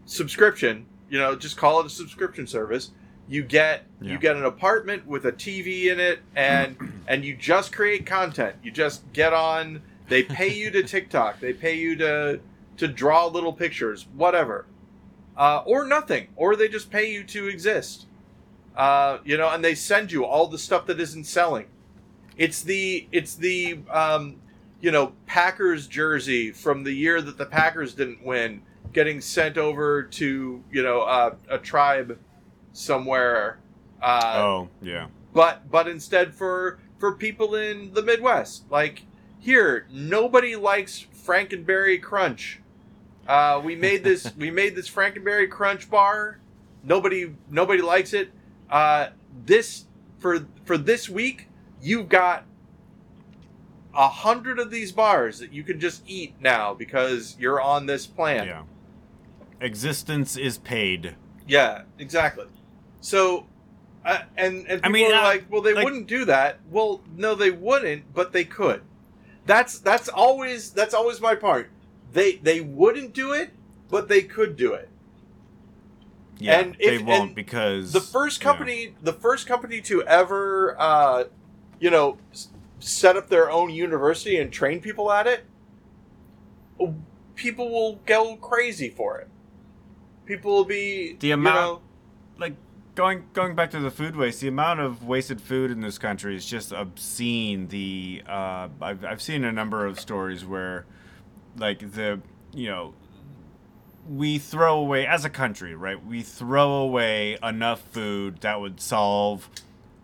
subscription. You know, just call it a subscription service. You get Yeah. you get an apartment with a TV in it, and and you just create content. You just get on. They pay you to TikTok. They pay you to to draw little pictures, whatever, uh, or nothing, or they just pay you to exist. Uh, you know, and they send you all the stuff that isn't selling. It's the it's the um, you know Packers jersey from the year that the Packers didn't win, getting sent over to you know uh, a tribe somewhere. Uh, oh yeah. but but instead for for people in the Midwest, like here, nobody likes Frankenberry Crunch. Uh, we made this we made this Frankenberry Crunch bar. Nobody nobody likes it. Uh, this for for this week, you've got a hundred of these bars that you can just eat now because you're on this plan. Yeah. Existence is paid. Yeah, exactly. So, uh, and and people I mean, are uh, like, well, they like- wouldn't do that. Well, no, they wouldn't, but they could. That's that's always that's always my part. They they wouldn't do it, but they could do it. Yeah. And they won't and because The first yeah. company, the first company to ever, uh, you know, set up their own university and train people at it, people will go crazy for it. People will be The you amount- know, like going going back to the food waste, the amount of wasted food in this country is just obscene. The uh, I've I've seen a number of stories where, like the you know, we throw away as a country, right? We throw away enough food that would solve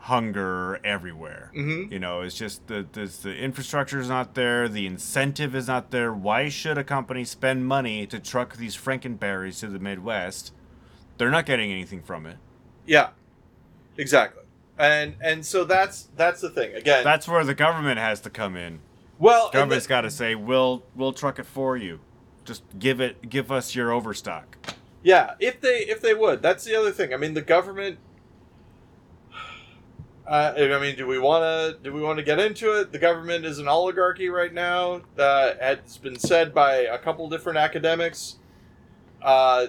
hunger everywhere. Mm-hmm. You know, it's just the the, the infrastructure is not there, the incentive is not there. Why should a company spend money to truck these Frankenberries to the Midwest? They're not getting anything from it. Yeah, exactly. And and so that's that's the thing. Again, That's where the government has to come in. Well, government's got to say, "We'll we'll truck it for you. Just give it give us your overstock." Yeah, if they if they would, that's the other thing. I mean, the government. Uh, I mean, do we want to do we want to get into it? The government is an oligarchy right now. Uh, it's been said by a couple different academics. Uh,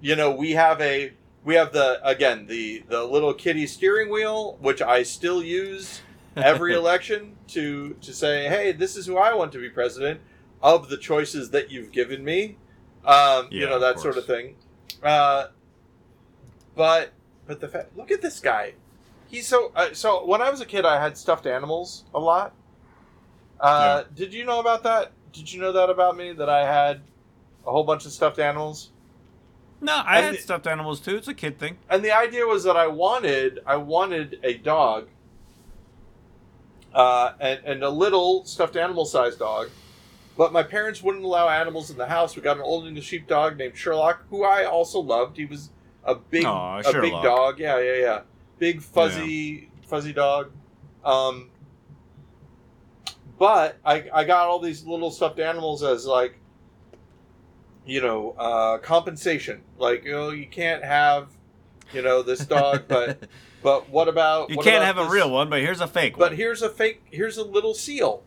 you know, we have a we have the again the the little kitty steering wheel, which I still use every election to to say, hey, this is who I want to be president of the choices that you've given me. Um, you Yeah, know of that sort of thing. Uh, but but the fact, look at this guy. He's so uh, so. When I was a kid, I had stuffed animals a lot. Uh, Did you know about that? Did you know that about me? That I had a whole bunch of stuffed animals. No, I And had the- stuffed animals too. It's a kid thing. and the idea was that I wanted I wanted a dog, uh, and and a little stuffed animal sized dog, but my parents wouldn't allow animals in the house. We got an old English sheepdog named Sherlock, who I also loved. He was a big Aw, a big dog. Yeah, yeah, yeah. Big fuzzy fuzzy dog. Um, but I I got all these little stuffed animals as like you know, uh, compensation. Like, you know, you can't have, you know, this dog, but but what about you what can't about have a real one, but here's a fake But one. here's a fake. Here's a little seal,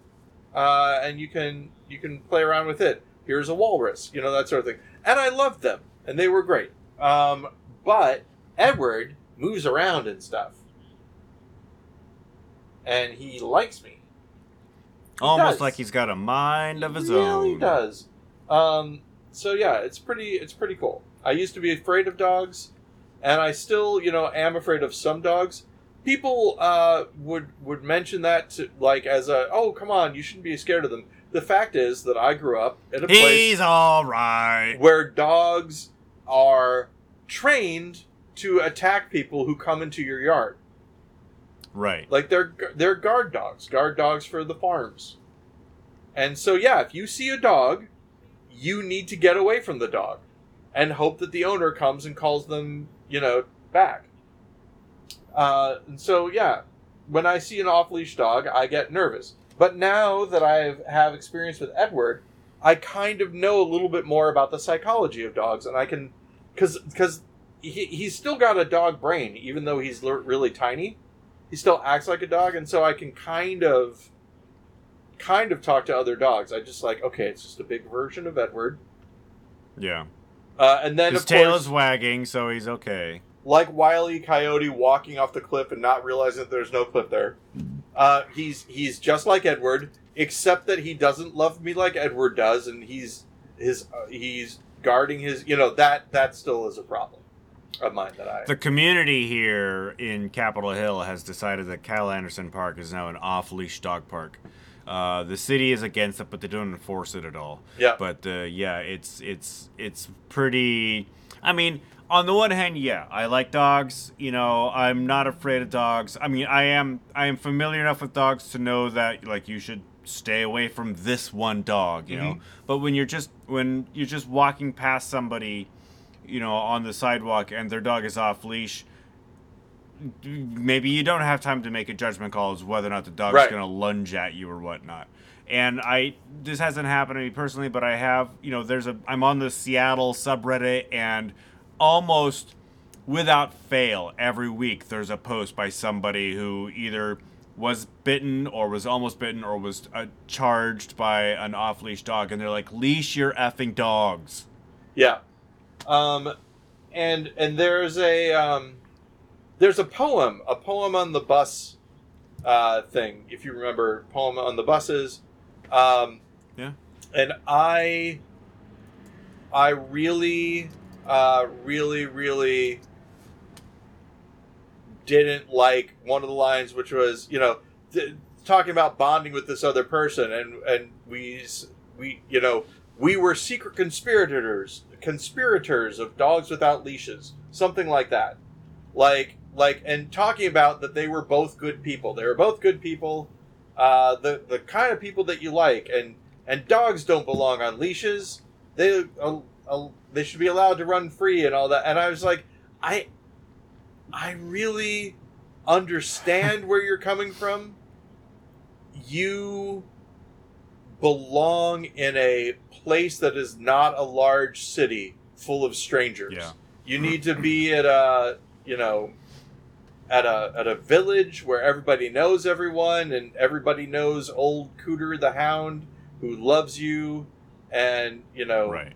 uh, and you can you can play around with it. Here's a walrus, you know that sort of thing. And I loved them, and they were great. Um, but Edward moves around and stuff, and he likes me. Almost does. like he's got a mind of his own. He really own. does. Um, so yeah, it's pretty. It's pretty cool. I used to be afraid of dogs, and I still, you know, am afraid of some dogs. People uh, would would mention that to, like as a oh come on you shouldn't be scared of them. The fact is that I grew up in a place He's all right. where dogs are trained to attack people who come into your yard. Right. Like they're they're guard dogs, guard dogs for the farms. And so yeah, if you see a dog, you need to get away from the dog and hope that the owner comes and calls them, you know, back. Uh, and so yeah, when I see an off leash dog, I get nervous. But now that I have experience with Edward, I kind of know a little bit more about the psychology of dogs, and I can, because because he, he's still got a dog brain, even though he's l- really tiny he still acts like a dog and so i can kind of kind of talk to other dogs i just like okay it's just a big version of edward Yeah. Uh, and then His of tail course is wagging, so he's okay. like wily e. coyote walking off the cliff and not realizing that there's no cliff there uh, he's he's just like edward except that he doesn't love me like edward does and he's his uh, he's guarding his you know that that still is a problem of mine that i The community here in Capitol Hill has decided that Cal Anderson Park is now an off-leash dog park. Uh, the city is against it, but they don't enforce it at all. yeah But uh, yeah, it's it's it's pretty. I mean, on the one hand, yeah, I like dogs. You know, I'm not afraid of dogs. I mean, I am I am familiar enough with dogs to know that like you should stay away from this one dog. You know, but when you're just when you're just walking past somebody, you know, on the sidewalk and their dog is off leash. Maybe you don't have time to make a judgment call as whether or not the dog's Right. going to lunge at you or whatnot. And I this hasn't happened to me personally, but I have, you know, there's a I'm on the Seattle subreddit and almost without fail every week there's a post by somebody who either was bitten or was almost bitten or was uh, charged by an off-leash dog and they're like leash your effing dogs. Yeah. Um, and and there's a um, there's a poem, a poem on the bus uh, thing, if you remember, poem on the buses. Um, Yeah. And I, I really, uh, really, really didn't like one of the lines, which was, you know, th- talking about bonding with this other person, and and we we you know we were secret conspirators conspirators of dogs without leashes something like that like like and talking about that they were both good people. They were both good people, uh, the the kind of people that you like, and and dogs don't belong on leashes. They uh, uh, they should be allowed to run free and all that. And I was like, I I really understand where you're coming from. You belong in a place that is not a large city full of strangers. Yeah. You need to be at a, you know, at a at a village where everybody knows everyone and everybody knows old Cooter the Hound who loves you and, you know, Right.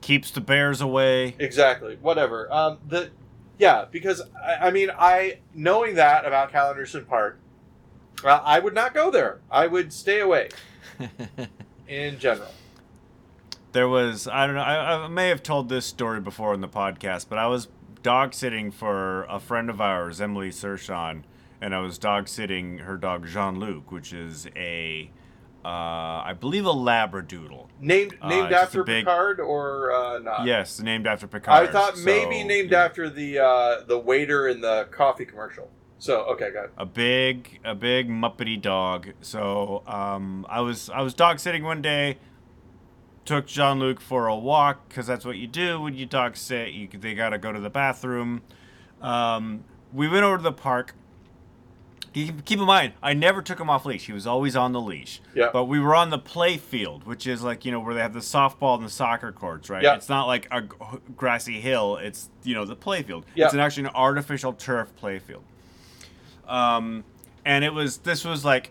Keeps the bears away. Exactly. Whatever. Um, the yeah, because I, I mean, I knowing that about Cal Anderson Park, uh, I would not go there. I would stay away in general. There was I don't know I, I may have told this story before in the podcast, but I was dog sitting for a friend of ours, Emily Sershon, and I was dog sitting her dog Jean Luc, which is a uh, I believe a Labradoodle. Named Uh, named after big- Picard or uh, not? Yes, named after Picard. I thought maybe so, named yeah. after the uh, the waiter in the coffee commercial. So okay, got it. a big a big muppety dog. So um, I was I was dog sitting one day. Took Jean Luc for a walk because that's what you do when you dog sit. You they gotta go to the bathroom. Um, we went over to the park. You keep in mind, I never took him off leash. He was always on the leash. Yeah. But we were on the play field, which is like you know where they have the softball and the soccer courts, right? Yeah. It's not like a grassy hill. It's you know the play field. Yeah. It's an actually an artificial turf play field. Um, and it was this was like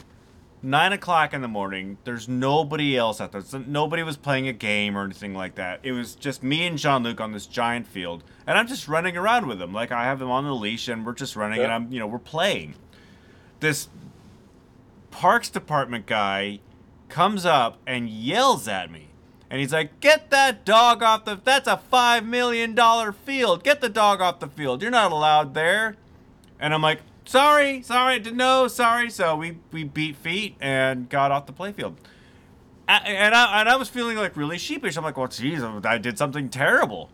nine o'clock in the morning. There's nobody else out there. So nobody was playing a game or anything like that. It was just me and Jean Luc on this giant field, and I'm just running around with him. Like I have him on the leash, and we're just running, and I'm you know we're playing. This Parks Department guy comes up and yells at me. And he's like, "Get that dog off the That's a 5 million dollar field. Get the dog off the field. You're not allowed there." And I'm like, "Sorry, sorry, didn't know, sorry." So we we beat feet and got off the playfield. And I, and I was feeling like really sheepish. I'm like, well, geez, I did something terrible.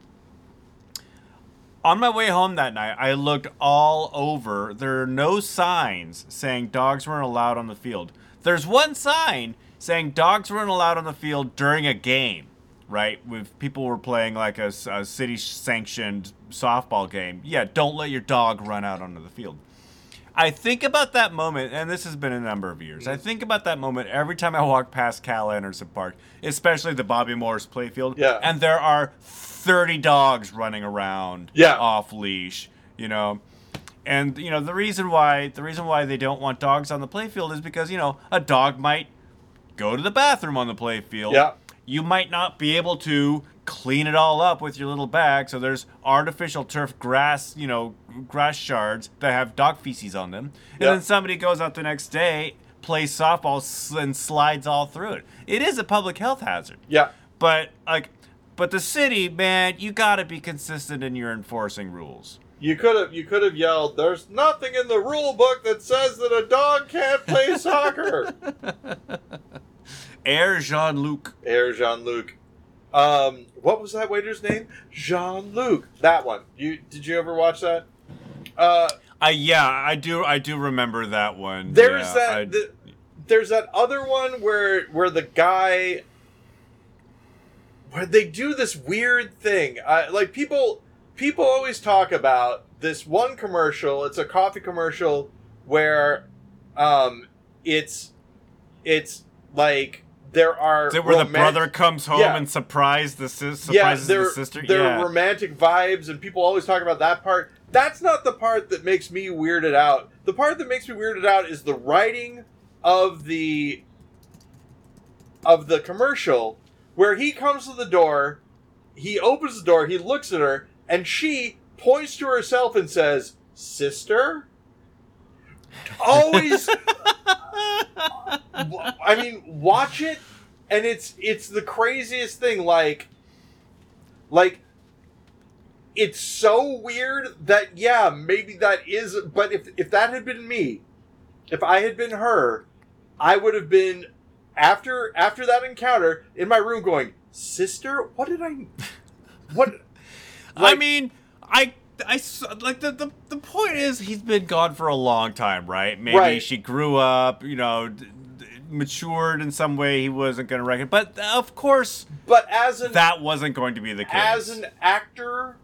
On my way home that night, I looked all over. There are no signs saying dogs weren't allowed on the field. There's one sign saying dogs weren't allowed on the field during a game, right? If people were playing like a, a city sanctioned softball game, yeah, don't let your dog run out onto the field. I think about that moment, and this has been a number of years. I mm. think about that moment every time I walk past Cal Anderson Park, especially the Bobby Morris playfield. Yeah. And there are 30 dogs running around Yeah. off leash, you know. And you know, the reason why the reason why they don't want dogs on the playfield is because, you know, a dog might go to the bathroom on the playfield. Yeah. You might not be able to clean it all up with your little bag, so there's artificial turf grass, you know, grass shards that have dog feces on them. And Yeah. then somebody goes out the next day, plays softball and slides all through it. It is a public health hazard. Yeah. But like but the city, man, you got to be consistent in your enforcing rules. You could have you could have yelled, "There's nothing in the rule book that says that a dog can't play soccer." Air Jean Luc. Air Jean Luc. Um, what was that waiter's name? Jean Luc. That one. You did you ever watch that? Uh, I yeah, I do I do remember that one. there's Yeah, that. I- the, there's that other one where where the guy where they do this weird thing. I, like people people always talk about this one commercial. It's a coffee commercial where um, it's it's like there are Is it where the brother comes home Yeah. and surprise the sis- yeah, surprises there, the sister? there yeah. are romantic vibes, and people always talk about that part. That's not the part that makes me weirded out. The part that makes me weirded out is the writing of the of the commercial, where he comes to the door, he opens the door, he looks at her, and she points to herself and says, "Sister." Always I mean, watch it, and it's it's the craziest thing. Like, like, it's so weird that yeah, maybe that is. But if if that had been me, if I had been her, I would have been after after that encounter in my room going, sister, what did I, what? I mean, I I like the, the the point is he's been gone for a long time, right? Maybe Right. she grew up, you know, d- d- matured in some way. He wasn't going to reckon, but of course But as an that wasn't going to be the case. as an actor,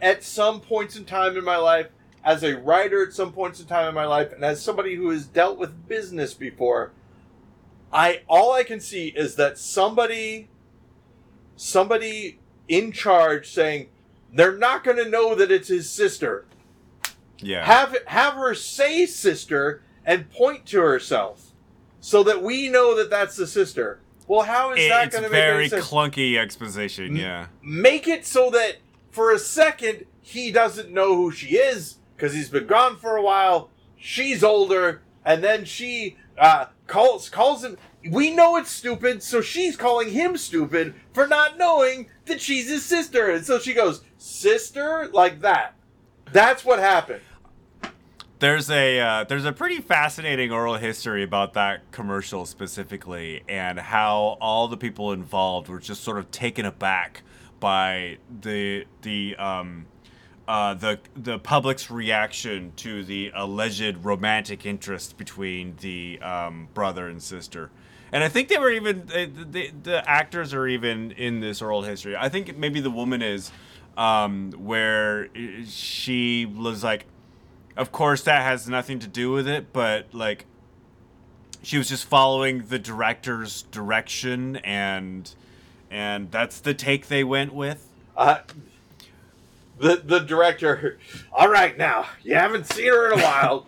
at some points in time in my life, as a writer at some points in time in my life, and as somebody who has dealt with business before, I all I can see is that somebody, somebody in charge saying they're not going to know that it's his sister. yeah, Have have her say sister and point to herself, so that we know that that's the sister. Well, how is It- that it's going to make very any sense? clunky exposition. Yeah, make it so that for a second he doesn't know who she is because he's been gone for a while. She's older, and then she uh, calls calls him. We know it's stupid, so she's calling him stupid for not knowing that she's his sister, and so she goes, "Sister," like that. That's what happened. there's a uh, there's a pretty fascinating oral history about that commercial specifically, and how all the people involved were just sort of taken aback by the the um, uh, the the public's reaction to the alleged romantic interest between the um, brother and sister. And I think they were even the the actors are even in this oral history. I think maybe the woman is um, where she was like, of course that has nothing to do with it, but like she was just following the director's direction and and that's the take they went with. Uh, the the director. All right, now you haven't seen her in a while,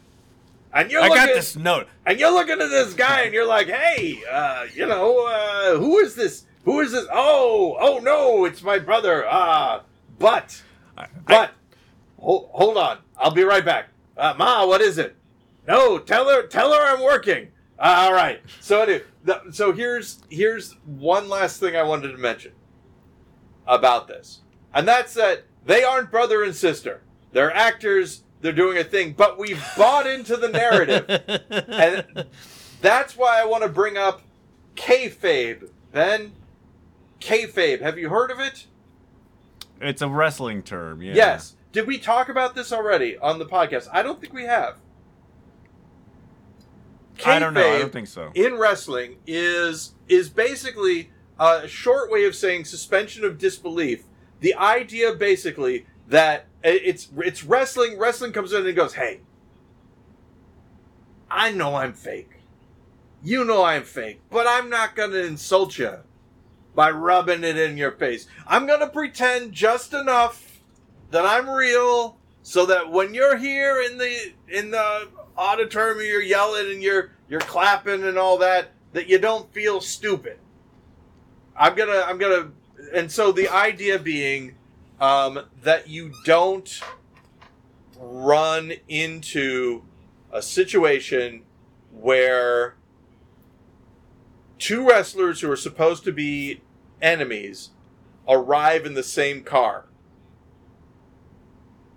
and you're I looking. got this note. and you're looking at this guy and you're like, hey, uh, you know, uh, who is this? Who is this? Oh, oh no, it's my brother. Uh, but, but, hold, hold on, I'll be right back. Uh, Ma, what is it? No, tell her, tell her I'm working. Uh, all right. So anyway, the, so here's here's one last thing I wanted to mention about this, and that's that they aren't brother and sister. They're actors. They're doing a thing, but we've bought into the narrative and that's why I want to bring up kayfabe. Ben, kayfabe. Have you heard of it? It's a wrestling term, yeah. Yes. Did we talk about this already on the podcast? I don't think we have. I don't know. I don't think so. in wrestling is is basically a short way of saying suspension of disbelief. The idea basically that it's it's wrestling. Wrestling comes in and goes, "Hey, I know I'm fake. You know I'm fake, but I'm not going to insult you by rubbing it in your face. I'm going to pretend just enough that I'm real so that when you're here in the in the auditorium you're yelling and you're you're clapping and all that that you don't feel stupid. I'm to I'm to and so the idea being um, that you don't run into a situation where two wrestlers who are supposed to be enemies arrive in the same car.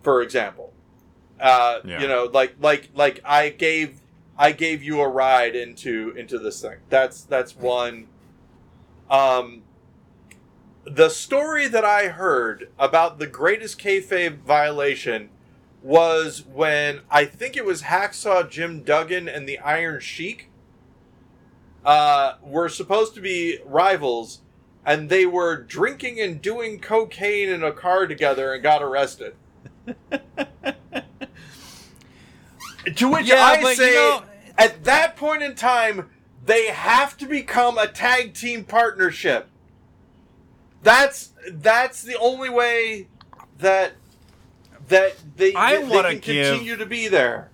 For example, uh, Yeah. you know, like like like I gave I gave you a ride into into this thing. That's that's one. Um, the story that I heard about the greatest kayfabe violation was when I think it was Hacksaw Jim Duggan and the Iron Sheik uh, were supposed to be rivals, and they were drinking and doing cocaine in a car together and got arrested. to which Yeah, I but, you say, know- at that point in time, they have to become a tag team partnership. That's that's the only way that that they, I they wanna can give- continue to be there.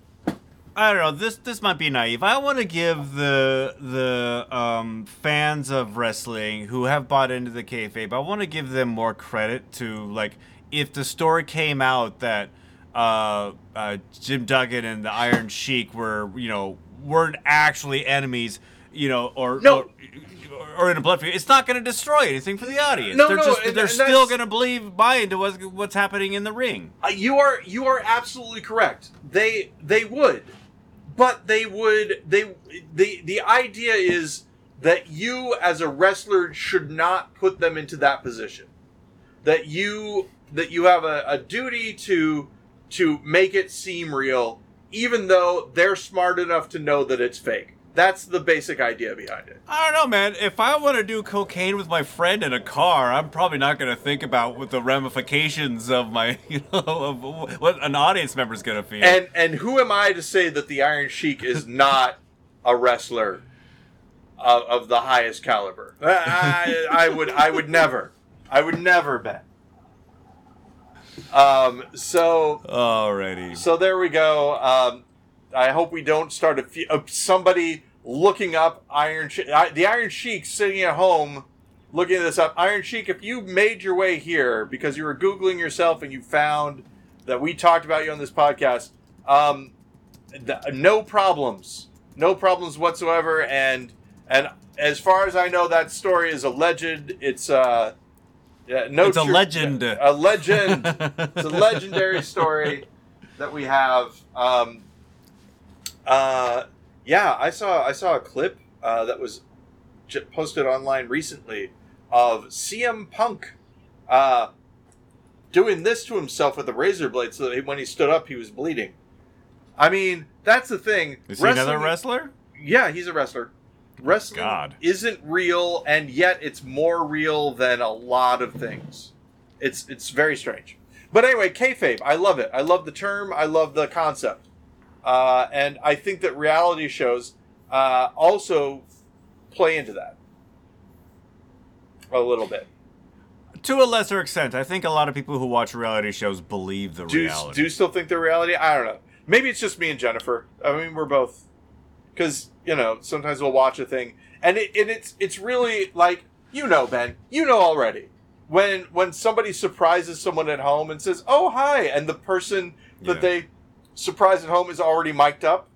I don't know. This this might be naive. I want to give the the um, fans of wrestling who have bought into the kayfabe. I want to give them more credit to like if the story came out that uh, uh, Jim Duggan and the Iron Sheik were you know weren't actually enemies. You know, or No. or, or in a blood feud, it's not going to destroy anything for the audience. No, they're no, just they're still going to believe buy into what's, what's happening in the ring. Uh, you are you are absolutely correct. They they would, but they would they the the idea is that you as a wrestler should not put them into that position. That you that you have a, a duty to to make it seem real, even though they're smart enough to know that it's fake. That's the basic idea behind it. I don't know, man. If I want to do cocaine with my friend in a car, I'm probably not going to think about what the ramifications of my, you know, of what an audience member's going to feel. And and who am I to say that the Iron Sheik is not a wrestler of, of the highest caliber? I, I, I would I would never, I would never bet. Um. So Alrighty. so there we go. Um. I hope we don't start a few, uh, somebody looking up Iron Sheik. The Iron Sheik sitting at home looking this up. Iron Sheik, if you made your way here because you were googling yourself and you found that we talked about you on this podcast, um, th- no problems, no problems whatsoever. And and as far as I know, that story is alleged. It's uh, yeah, no, It's a tru- legend. A legend. it's a legendary story that we have. Um, uh, yeah, I saw I saw a clip uh, that was j- posted online recently of CM Punk uh, doing this to himself with a razor blade, so that when he stood up, he was bleeding. I mean, that's the thing. Is he another wrestler? Yeah, he's a wrestler. Wrestling God. isn't real, and yet it's more real than a lot of things. It's it's very strange. But anyway, kayfabe, I love it. I love the term. I love the concept, uh, and I think that reality shows uh, also play into that a little bit. To a lesser extent, I think a lot of people who watch reality shows believe the Do reality. do you still think they're reality? I don't know. Maybe it's just me and Jennifer. I mean, we're both because you know sometimes we'll watch a thing and it and it's it's really like you know Ben, you know already when when somebody surprises someone at home and says oh hi and the person that Yeah. they surprise at home is already mic'd up.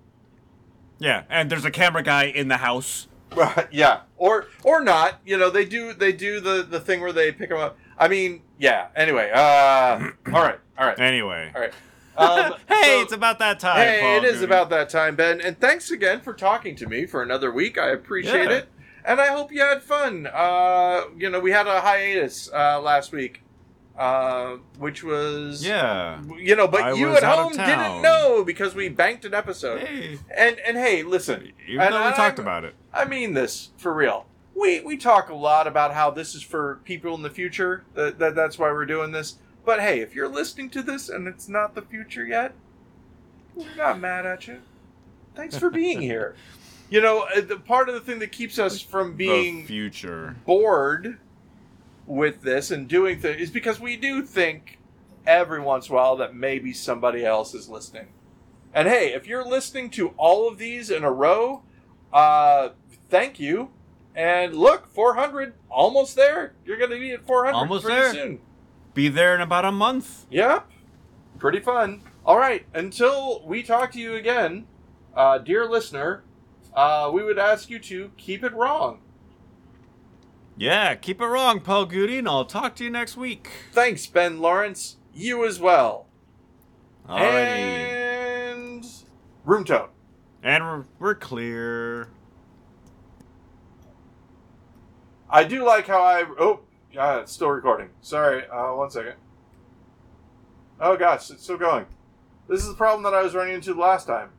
yeah, and there's a camera guy in the house. Yeah, or or not. You know, they do they do the the thing where they pick them up. I mean, yeah. Anyway, uh, all right, all right, Anyway. all right. Um, hey, so- it's about that time. Hey, Paul it is Gude. about that time, Ben. And thanks again for talking to me for another week. I appreciate Yeah. it. And I hope you had fun. Uh, you know, we had a hiatus uh, last week, uh, which was Yeah. You know, but I you at home didn't know because we banked an episode. Hey. And and hey, listen, Even though we I'm- talked about it. I mean this for real. We we talk a lot about how this is for people in the future. That, that that's why we're doing this. But hey, if you're listening to this and it's not the future yet, we're not mad at you. Thanks for being here. You know, uh, the part of the thing that keeps us from the being future. bored with this and doing things is because we do think every once in a while that maybe somebody else is listening. And hey, if you're listening to all of these in a row, uh, thank you. And look, 400, almost there. You're going to be at 400 Almost pretty there. soon. Be there in about a month. Yep. Pretty fun. All right. Until we talk to you again, uh, dear listener, uh, we would ask you to keep it wrong. Yeah, keep it wrong, Paul Gude, and I'll talk to you next week. Thanks, Ben Laurance. You as well. Alrighty. And room tone. And we're, we're clear. I do like how I. Oh, God, it's still recording. Sorry. Uh, one second. Oh, gosh, it's still going. This is the problem that I was running into last time.